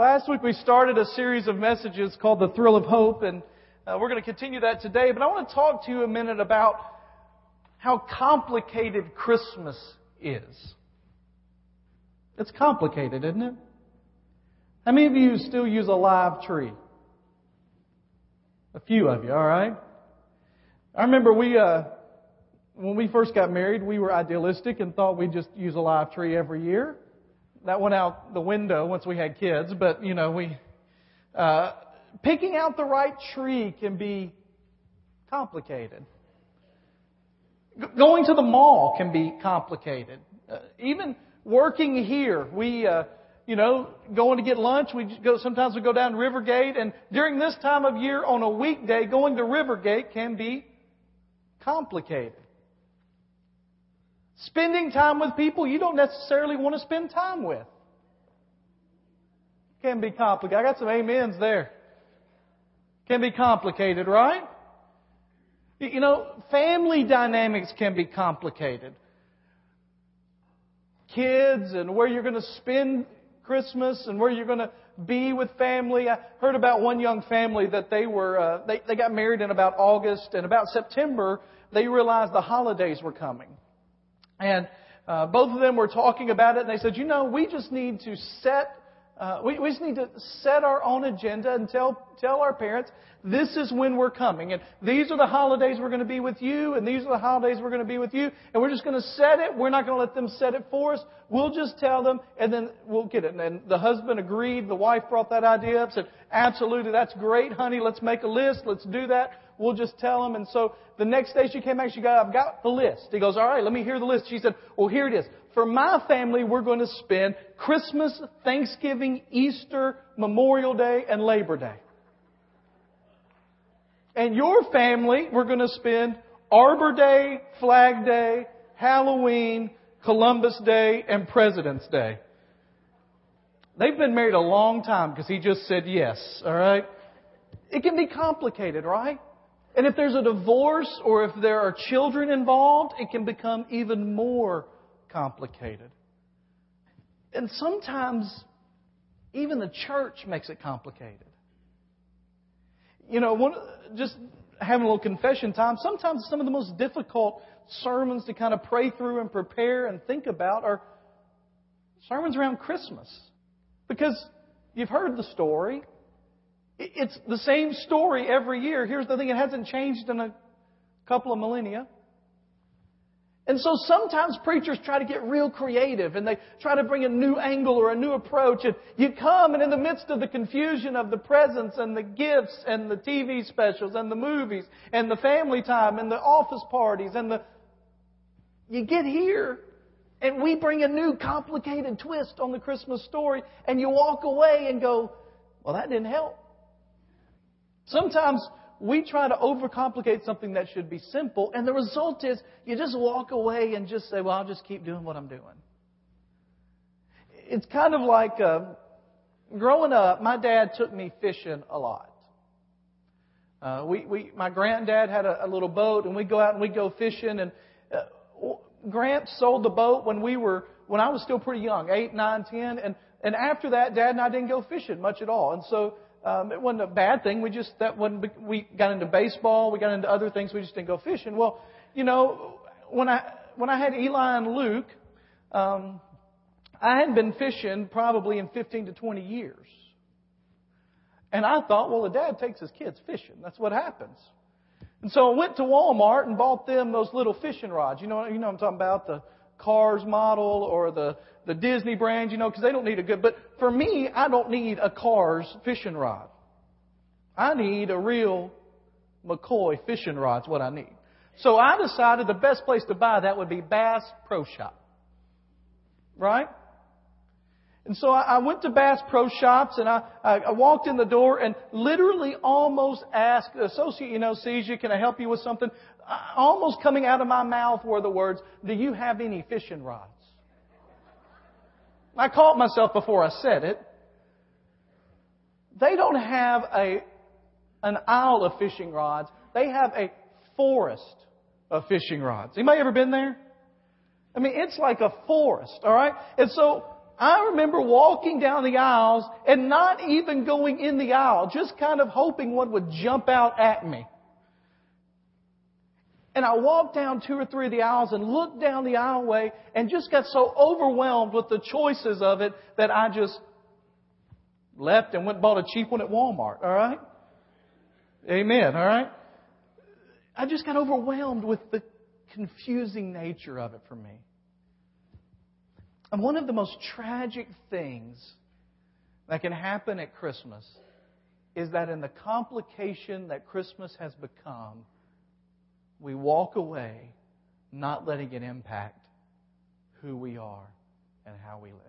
Last week we started a series of messages called The Thrill of Hope, and uh, we're going to continue that today. But I want to talk to you a minute about how complicated Christmas is. It's complicated, isn't it? How many of you still use a live tree? A few of you, all right? I remember we, uh, when we first got married, we were idealistic and thought we'd just use a live tree every year that went out the window once we had kids, but you know, we, uh, picking out the right tree can be complicated. G- going to the mall can be complicated. Uh, even working here, we, uh, you know, going to get lunch, we go, sometimes we go down to Rivergate, and during this time of year on a weekday, going to Rivergate can be complicated. Spending time with people you don't necessarily want to spend time with. Can be complicated. I got some amens there. Can be complicated, right? You know, family dynamics can be complicated. Kids and where you're going to spend Christmas and where you're going to be with family. I heard about one young family that they were, uh, they, they got married in about August and about September they realized the holidays were coming. And uh, both of them were talking about it, and they said, you know, we just need to set, uh, we, we just need to set our own agenda and tell tell our parents this is when we're coming, and these are the holidays we're going to be with you, and these are the holidays we're going to be with you, and we're just going to set it. We're not going to let them set it for us. We'll just tell them, and then we'll get it. And the husband agreed. The wife brought that idea up, said, absolutely, that's great, honey. Let's make a list. Let's do that. We'll just tell them. And so the next day she came back, she got, I've got the list. He goes, all right, let me hear the list. She said, well, here it is. For my family, we're going to spend Christmas, Thanksgiving, Easter, Memorial Day, and Labor Day. And your family, we're going to spend Arbor Day, Flag Day, Halloween, Columbus Day, and President's Day. They've been married a long time because he just said yes, alright? It can be complicated, right? And if there's a divorce or if there are children involved, it can become even more complicated. And sometimes even the church makes it complicated. You know, one, just having a little confession time, sometimes some of the most difficult sermons to kind of pray through and prepare and think about are sermons around Christmas. Because you've heard the story. It's the same story every year. Here's the thing, it hasn't changed in a couple of millennia. And so sometimes preachers try to get real creative and they try to bring a new angle or a new approach. And you come and in the midst of the confusion of the presents and the gifts and the TV specials and the movies and the family time and the office parties and the, you get here and we bring a new complicated twist on the Christmas story and you walk away and go, well that didn't help. Sometimes we try to overcomplicate something that should be simple, and the result is you just walk away and just say, Well, I'll just keep doing what I'm doing. It's kind of like uh, growing up, my dad took me fishing a lot. Uh, we, we, my granddad had a, a little boat, and we'd go out and we'd go fishing. And uh, Grant sold the boat when we were, when I was still pretty young, eight, nine, ten, and and after that, Dad and I didn't go fishing much at all. And so um, it wasn't a bad thing. We just that wasn't. We got into baseball. We got into other things. We just didn't go fishing. Well, you know, when I when I had Eli and Luke, um, I hadn't been fishing probably in 15 to 20 years. And I thought, well, a dad takes his kids fishing. That's what happens. And so I went to Walmart and bought them those little fishing rods. You know, you know what I'm talking about the Cars model or the the Disney brand, you know, because they don't need a good. But for me, I don't need a Cars fishing rod. I need a real McCoy fishing rod's what I need. So I decided the best place to buy that would be Bass Pro Shop. Right? And so I went to Bass Pro Shops and I, I walked in the door and literally almost asked, associate, you know, sees you, can I help you with something? Uh, almost coming out of my mouth were the words, do you have any fishing rods? I caught myself before I said it. They don't have a, an aisle of fishing rods. They have a forest of fishing rods. Anybody ever been there? I mean, it's like a forest, alright? And so, I remember walking down the aisles and not even going in the aisle, just kind of hoping one would jump out at me. And I walked down two or three of the aisles and looked down the aisleway and just got so overwhelmed with the choices of it that I just left and went and bought a cheap one at Walmart. All right? Amen. All right? I just got overwhelmed with the confusing nature of it for me. And one of the most tragic things that can happen at Christmas is that in the complication that Christmas has become, we walk away not letting it impact who we are and how we live.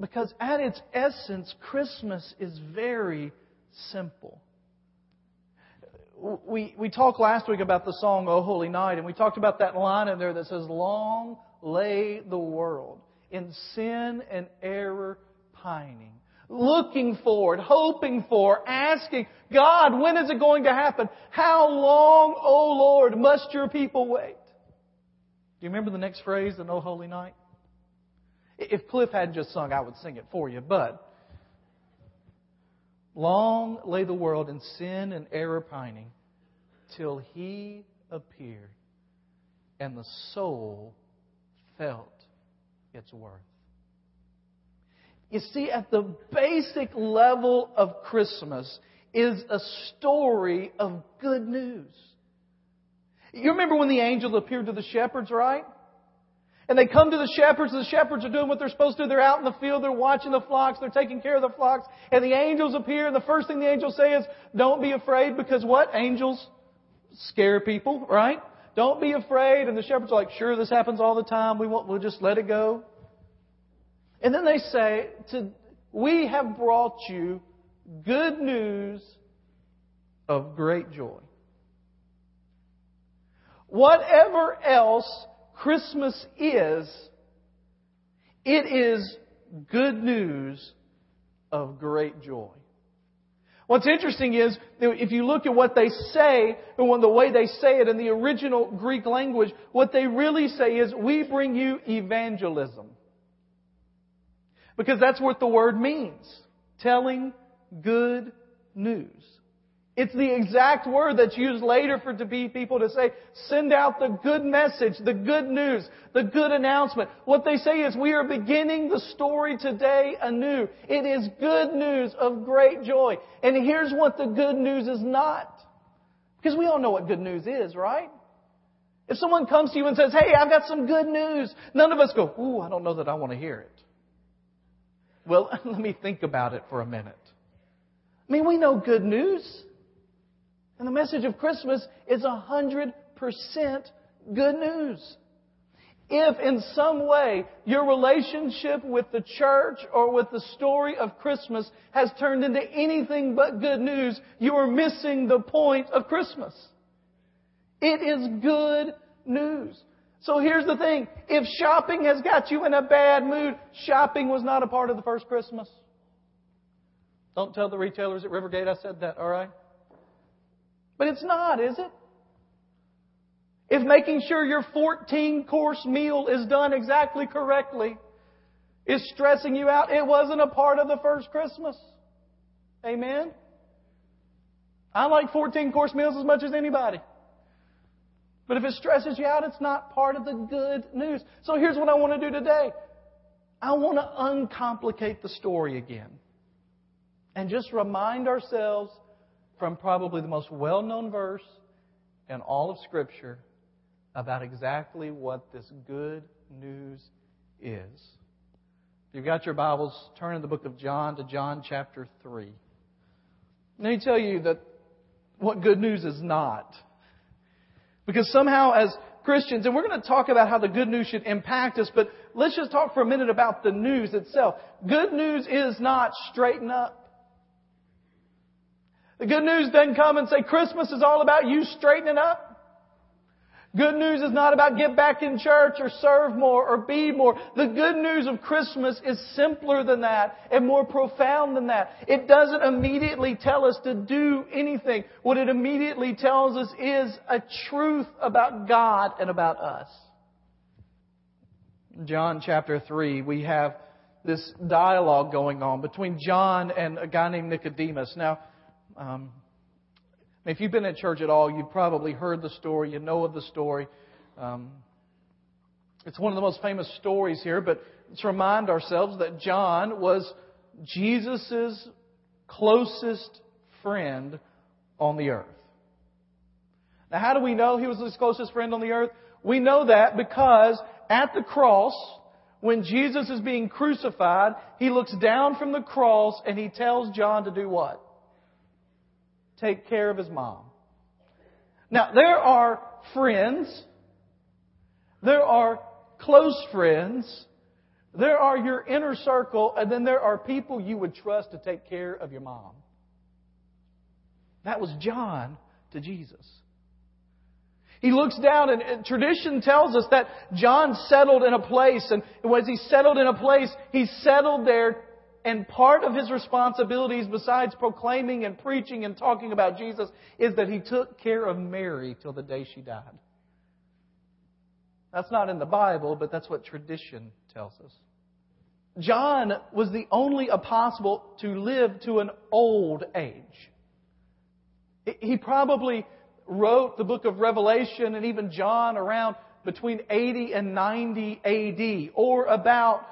Because at its essence, Christmas is very simple. We, we talked last week about the song, O Holy Night, and we talked about that line in there that says, Long lay the world in sin and error pining looking forward, hoping for, asking, God, when is it going to happen? How long, O oh Lord, must your people wait? Do you remember the next phrase in O Holy Night? If Cliff hadn't just sung, I would sing it for you, but long lay the world in sin and error pining till he appeared and the soul felt its worth. You see, at the basic level of Christmas is a story of good news. You remember when the angel appeared to the shepherds, right? And they come to the shepherds, and the shepherds are doing what they're supposed to do. They're out in the field, they're watching the flocks, they're taking care of the flocks, and the angels appear, and the first thing the angels say is, don't be afraid, because what? Angels scare people, right? Don't be afraid. And the shepherds are like, sure, this happens all the time. We won't, we'll just let it go. And then they say, to, We have brought you good news of great joy. Whatever else Christmas is, it is good news of great joy. What's interesting is, if you look at what they say, and the way they say it in the original Greek language, what they really say is, we bring you evangelism. Because that's what the word means. Telling good news. It's the exact word that's used later for to be people to say, send out the good message, the good news, the good announcement. What they say is, we are beginning the story today anew. It is good news of great joy. And here's what the good news is not. Because we all know what good news is, right? If someone comes to you and says, hey, I've got some good news, none of us go, ooh, I don't know that I want to hear it. Well, let me think about it for a minute. I mean, we know good news. And the message of Christmas is a hundred percent good news. If in some way your relationship with the church or with the story of Christmas has turned into anything but good news, you are missing the point of Christmas. It is good news. So here's the thing. If shopping has got you in a bad mood, shopping was not a part of the first Christmas. Don't tell the retailers at Rivergate I said that, alright? But it's not, is it? If making sure your 14 course meal is done exactly correctly is stressing you out, it wasn't a part of the first Christmas. Amen? I like 14 course meals as much as anybody. But if it stresses you out, it's not part of the good news. So here's what I want to do today. I want to uncomplicate the story again. And just remind ourselves from probably the most well known verse in all of Scripture about exactly what this good news is. If you've got your Bibles, turn in the book of John to John chapter 3. Let me tell you that what good news is not. Because somehow as Christians, and we're going to talk about how the good news should impact us, but let's just talk for a minute about the news itself. Good news is not straighten up. The good news doesn't come and say Christmas is all about you straightening up. Good news is not about get back in church or serve more or be more. The good news of Christmas is simpler than that and more profound than that. It doesn't immediately tell us to do anything. What it immediately tells us is a truth about God and about us. John chapter 3, we have this dialogue going on between John and a guy named Nicodemus. Now, um, if you've been at church at all, you've probably heard the story, you know of the story. Um, it's one of the most famous stories here, but let's remind ourselves that John was Jesus' closest friend on the earth. Now, how do we know he was his closest friend on the earth? We know that because at the cross, when Jesus is being crucified, he looks down from the cross and he tells John to do what? Take care of his mom. Now, there are friends, there are close friends, there are your inner circle, and then there are people you would trust to take care of your mom. That was John to Jesus. He looks down, and tradition tells us that John settled in a place, and as he settled in a place, he settled there, and part of his responsibilities, besides proclaiming and preaching and talking about Jesus, is that he took care of Mary till the day she died. That's not in the Bible, but that's what tradition tells us. John was the only apostle to live to an old age. He probably wrote the book of Revelation and even John around between 80 and 90 AD, or about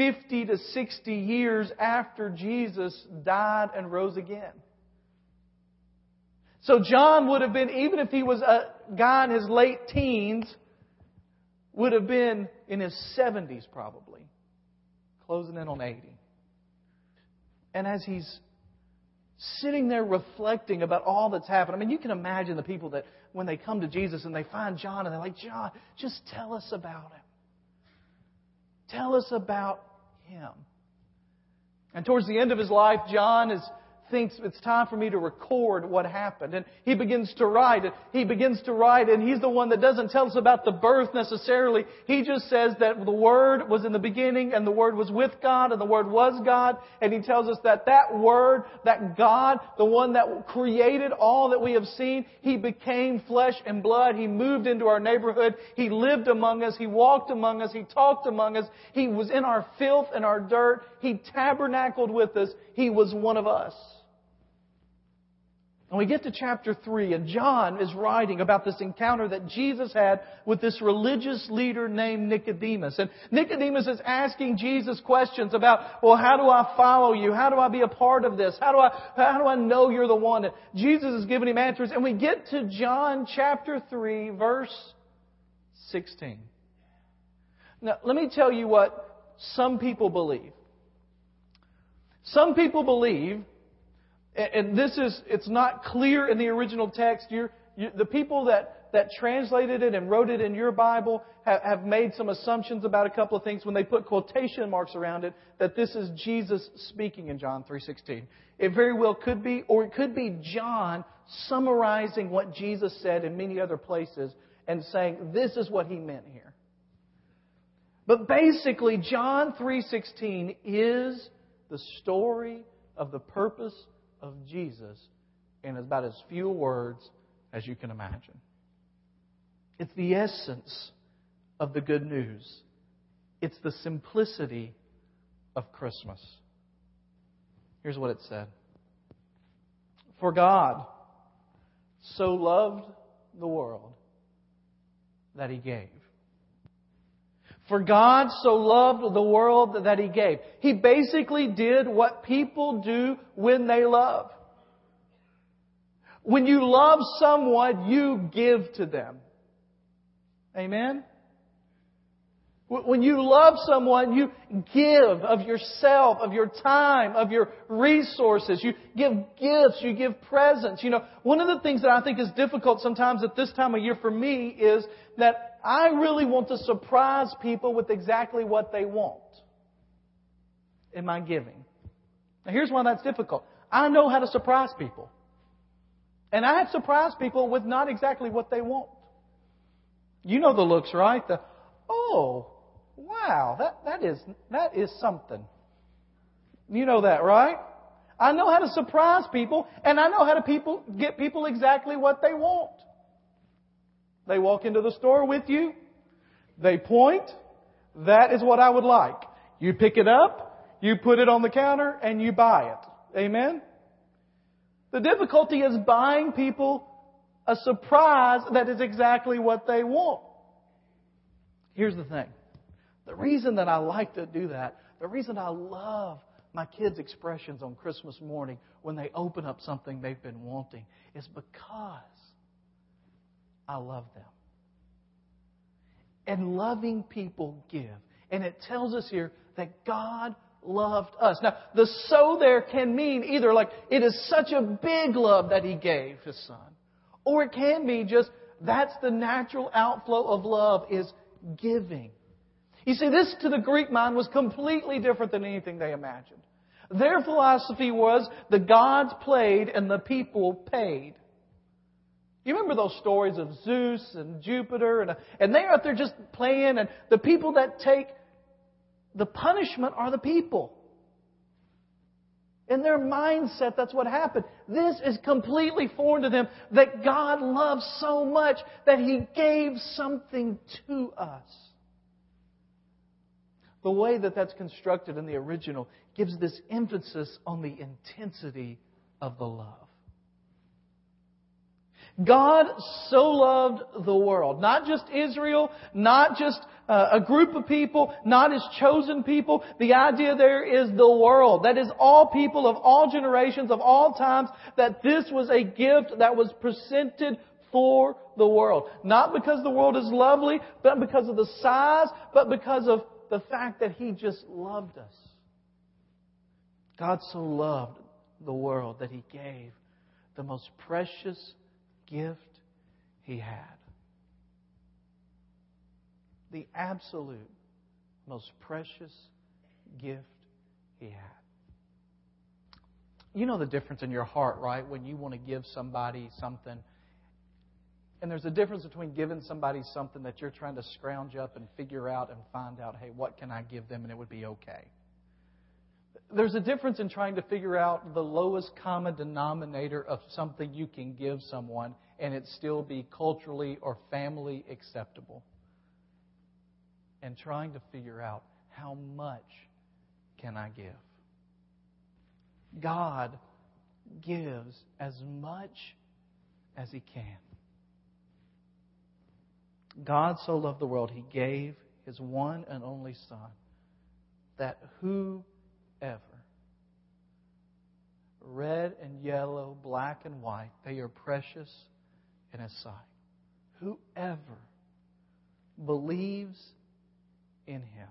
50 to 60 years after Jesus died and rose again. So John would have been, even if he was a guy in his late teens, would have been in his 70s probably, closing in on 80. And as he's sitting there reflecting about all that's happened, I mean, you can imagine the people that when they come to Jesus and they find John and they're like, John, just tell us about him. Tell us about him. And towards the end of his life, John is thinks it's time for me to record what happened. And he begins to write. He begins to write, and he's the one that doesn't tell us about the birth necessarily. He just says that the Word was in the beginning, and the Word was with God, and the Word was God. And he tells us that that Word, that God, the one that created all that we have seen, He became flesh and blood. He moved into our neighborhood. He lived among us. He walked among us. He talked among us. He was in our filth and our dirt. He tabernacled with us. He was one of us. And we get to chapter 3, and John is writing about this encounter that Jesus had with this religious leader named Nicodemus. And Nicodemus is asking Jesus questions about, well, how do I follow you? How do I be a part of this? How do I, how do I know you're the one? And Jesus is giving him answers. And we get to John chapter 3, verse 16. Now, let me tell you what some people believe. Some people believe and this is, it's not clear in the original text. You're, you, the people that, that translated it and wrote it in your Bible have, have made some assumptions about a couple of things when they put quotation marks around it that this is Jesus speaking in John 3.16. It very well could be, or it could be John summarizing what Jesus said in many other places and saying, this is what he meant here. But basically, John 3.16 is the story of the purpose of Jesus in about as few words as you can imagine. It's the essence of the good news. It's the simplicity of Christmas. Here's what it said For God so loved the world that he gave. For God so loved the world that He gave. He basically did what people do when they love. When you love someone, you give to them. Amen? When you love someone, you give of yourself, of your time, of your resources. You give gifts, you give presents. You know, one of the things that I think is difficult sometimes at this time of year for me is that I really want to surprise people with exactly what they want in my giving. Now, here's why that's difficult. I know how to surprise people. And I have surprised people with not exactly what they want. You know the looks, right? The, oh, wow, that, that is, that is something. You know that, right? I know how to surprise people, and I know how to people, get people exactly what they want. They walk into the store with you. They point. That is what I would like. You pick it up, you put it on the counter, and you buy it. Amen? The difficulty is buying people a surprise that is exactly what they want. Here's the thing. The reason that I like to do that, the reason I love my kids' expressions on Christmas morning when they open up something they've been wanting is because I love them. And loving people give. And it tells us here that God loved us. Now, the so there can mean either like it is such a big love that He gave His Son, or it can be just that's the natural outflow of love is giving. You see, this to the Greek mind was completely different than anything they imagined. Their philosophy was the gods played and the people paid. You remember those stories of Zeus and Jupiter and, and they're out there just playing and the people that take the punishment are the people. In their mindset, that's what happened. This is completely foreign to them that God loves so much that He gave something to us. The way that that's constructed in the original gives this emphasis on the intensity of the love. God so loved the world, not just Israel, not just uh, a group of people, not his chosen people. The idea there is the world. That is all people of all generations, of all times, that this was a gift that was presented for the world. Not because the world is lovely, but because of the size, but because of the fact that he just loved us. God so loved the world that he gave the most precious gift he had. The absolute most precious gift he had. You know the difference in your heart, right? When you want to give somebody something. And there's a difference between giving somebody something that you're trying to scrounge up and figure out and find out, hey, what can I give them and it would be okay. There's a difference in trying to figure out the lowest common denominator of something you can give someone and it still be culturally or family acceptable. And trying to figure out how much can I give? God gives as much as He can. God so loved the world, He gave His one and only Son, that who ever. Red and yellow, black and white, they are precious in His sight. Whoever believes in Him.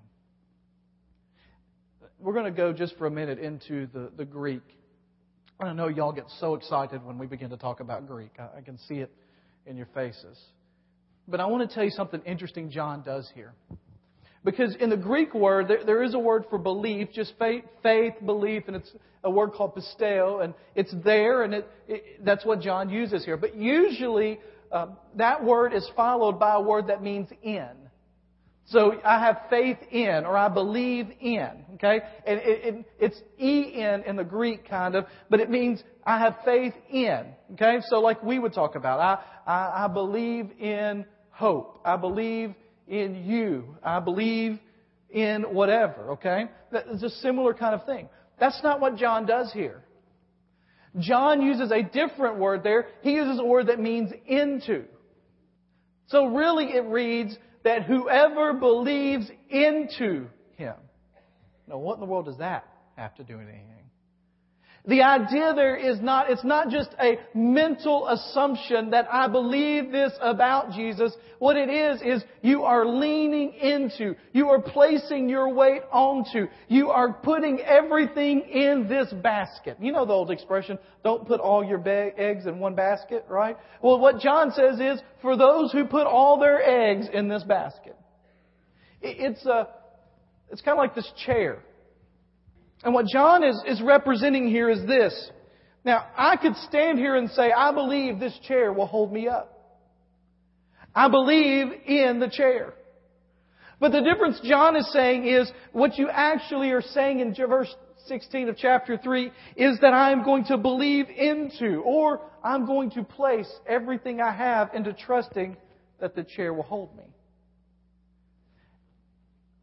We're going to go just for a minute into the, the Greek. I know y'all get so excited when we begin to talk about Greek. I, I can see it in your faces. But I want to tell you something interesting John does here. Because in the Greek word, there, there is a word for belief, just faith, faith, belief, and it's a word called pisteo, and it's there, and it, it, that's what John uses here. But usually, uh, that word is followed by a word that means in. So I have faith in, or I believe in, okay? And it, it, it's en in in the Greek kind of, but it means I have faith in, okay? So like we would talk about, I, I, I believe in hope. I believe in you. I believe in whatever, okay? That's a similar kind of thing. That's not what John does here. John uses a different word there. He uses a word that means into. So really it reads that whoever believes into him. Now what in the world does that have to do with anything? The idea there is not, it's not just a mental assumption that I believe this about Jesus. What it is, is you are leaning into, you are placing your weight onto, you are putting everything in this basket. You know the old expression, don't put all your eggs in one basket, right? Well, what John says is, for those who put all their eggs in this basket. It's a, it's kind of like this chair. And what John is, is representing here is this. Now, I could stand here and say, I believe this chair will hold me up. I believe in the chair. But the difference John is saying is, what you actually are saying in verse 16 of chapter 3 is that I am going to believe into, or I'm going to place everything I have into trusting that the chair will hold me.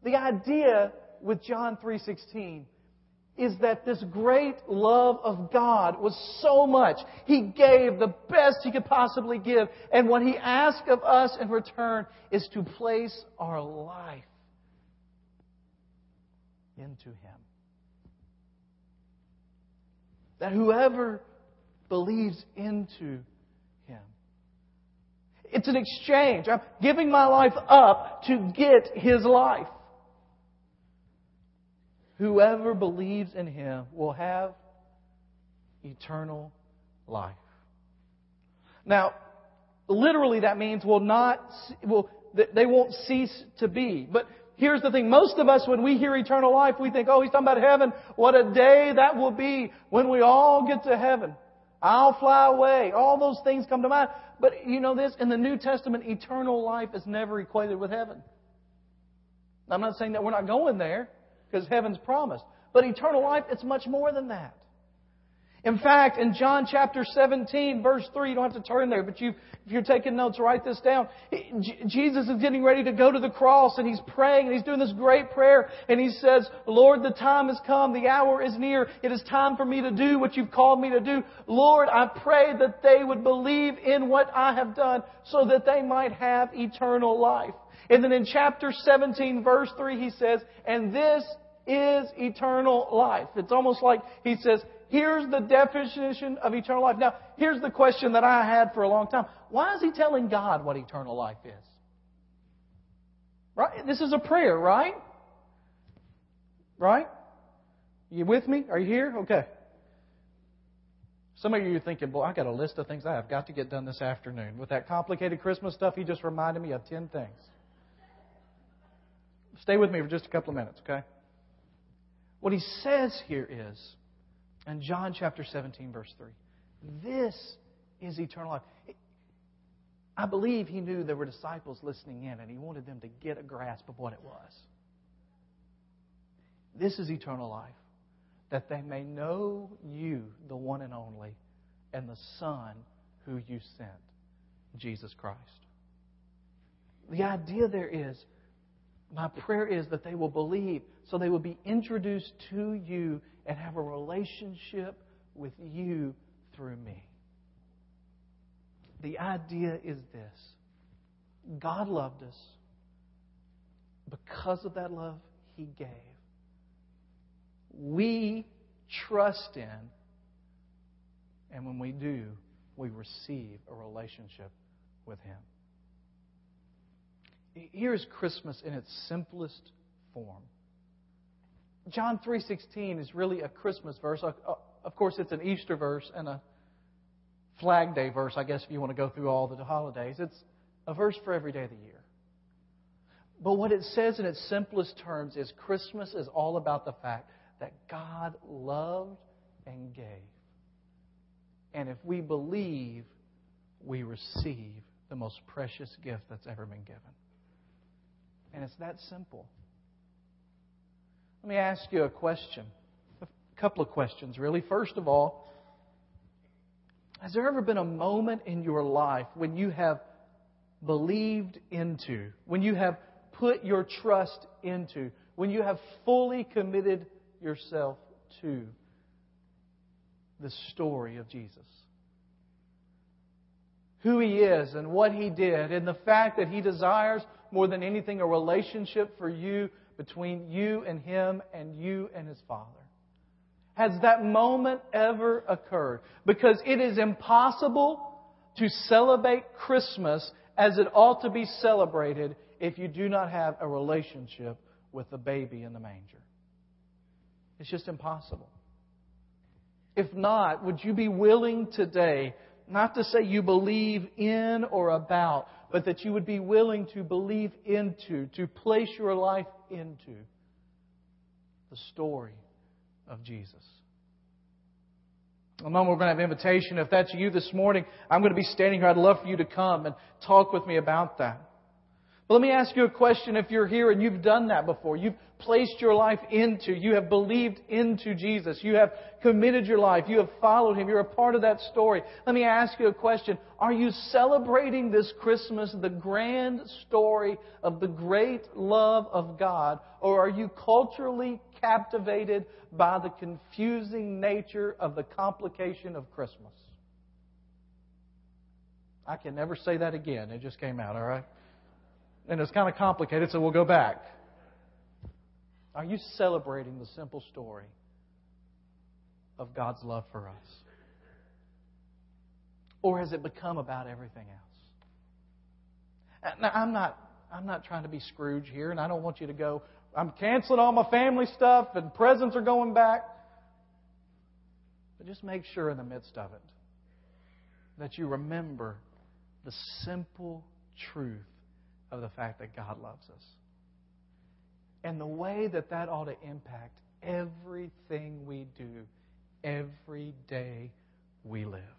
The idea with John 3:16 is that this great love of God was so much. He gave the best he could possibly give. And what he asks of us in return is to place our life into him. That whoever believes into him. It's an exchange. I'm giving my life up to get his life. Whoever believes in him will have eternal life. Now, literally that means will not, will, they won't cease to be. But here's the thing. Most of us, when we hear eternal life, we think, oh, he's talking about heaven. What a day that will be when we all get to heaven. I'll fly away. All those things come to mind. But you know this, in the New Testament, eternal life is never equated with heaven. I'm not saying that we're not going there because heaven's promised. But eternal life, it's much more than that. In fact, in John chapter 17, verse 3, you don't have to turn there, but you, if you're taking notes, write this down. Jesus is getting ready to go to the cross and he's praying and he's doing this great prayer and he says, Lord, the time has come. The hour is near. It is time for me to do what you've called me to do. Lord, I pray that they would believe in what I have done so that they might have eternal life. And then in chapter 17, verse 3, he says, and this is eternal life. It's almost like he says, here's the definition of eternal life. Now, here's the question that I had for a long time. Why is he telling God what eternal life is? Right? This is a prayer, right? Right? You with me? Are you here? Okay. Some of you are thinking, boy, I got a list of things I have got to get done this afternoon. With that complicated Christmas stuff, he just reminded me of 10 things. Stay with me for just a couple of minutes, okay? What he says here is, in John chapter 17, verse 3, this is eternal life. I believe he knew there were disciples listening in and he wanted them to get a grasp of what it was. This is eternal life, that they may know you, the one and only, and the Son who you sent, Jesus Christ. The idea there is my prayer is that they will believe so they will be introduced to you and have a relationship with you through me. The idea is this God loved us. Because of that love, He gave. We trust in, and when we do, we receive a relationship with Him. Here's Christmas in its simplest form. John 3:16 is really a Christmas verse. Uh, uh, of course, it's an Easter verse and a Flag Day verse, I guess if you want to go through all the holidays. It's a verse for every day of the year. But what it says in its simplest terms is Christmas is all about the fact that God loved and gave. And if we believe, we receive the most precious gift that's ever been given. And it's that simple. Let me ask you a question. A couple of questions, really. First of all, has there ever been a moment in your life when you have believed into, when you have put your trust into, when you have fully committed yourself to the story of Jesus? Who He is and what He did, and the fact that He desires more than anything, a relationship for you between you and Him and you and His Father. Has that moment ever occurred? Because it is impossible to celebrate Christmas as it ought to be celebrated if you do not have a relationship with the baby in the manger. It's just impossible. If not, would you be willing today not to say you believe in or about, but that you would be willing to believe into, to place your life into the story of Jesus. A moment we're going to have invitation. If that's you this morning, I'm going to be standing here. I'd love for you to come and talk with me about that. But let me ask you a question if you're here and you've done that before. You've placed your life into, you have believed into Jesus. You have committed your life. You have followed Him. You're a part of that story. Let me ask you a question. Are you celebrating this Christmas the grand story of the great love of God? Or are you culturally captivated by the confusing nature of the complication of Christmas? I can never say that again. It just came out, all right? And it's kind of complicated, so we'll go back. Are you celebrating the simple story of God's love for us? Or has it become about everything else? Uh, now, I'm not, I'm not trying to be Scrooge here, and I don't want you to go, I'm canceling all my family stuff, and presents are going back. But just make sure in the midst of it that you remember the simple truth of the fact that God loves us. And the way that that ought to impact everything we do every day we live.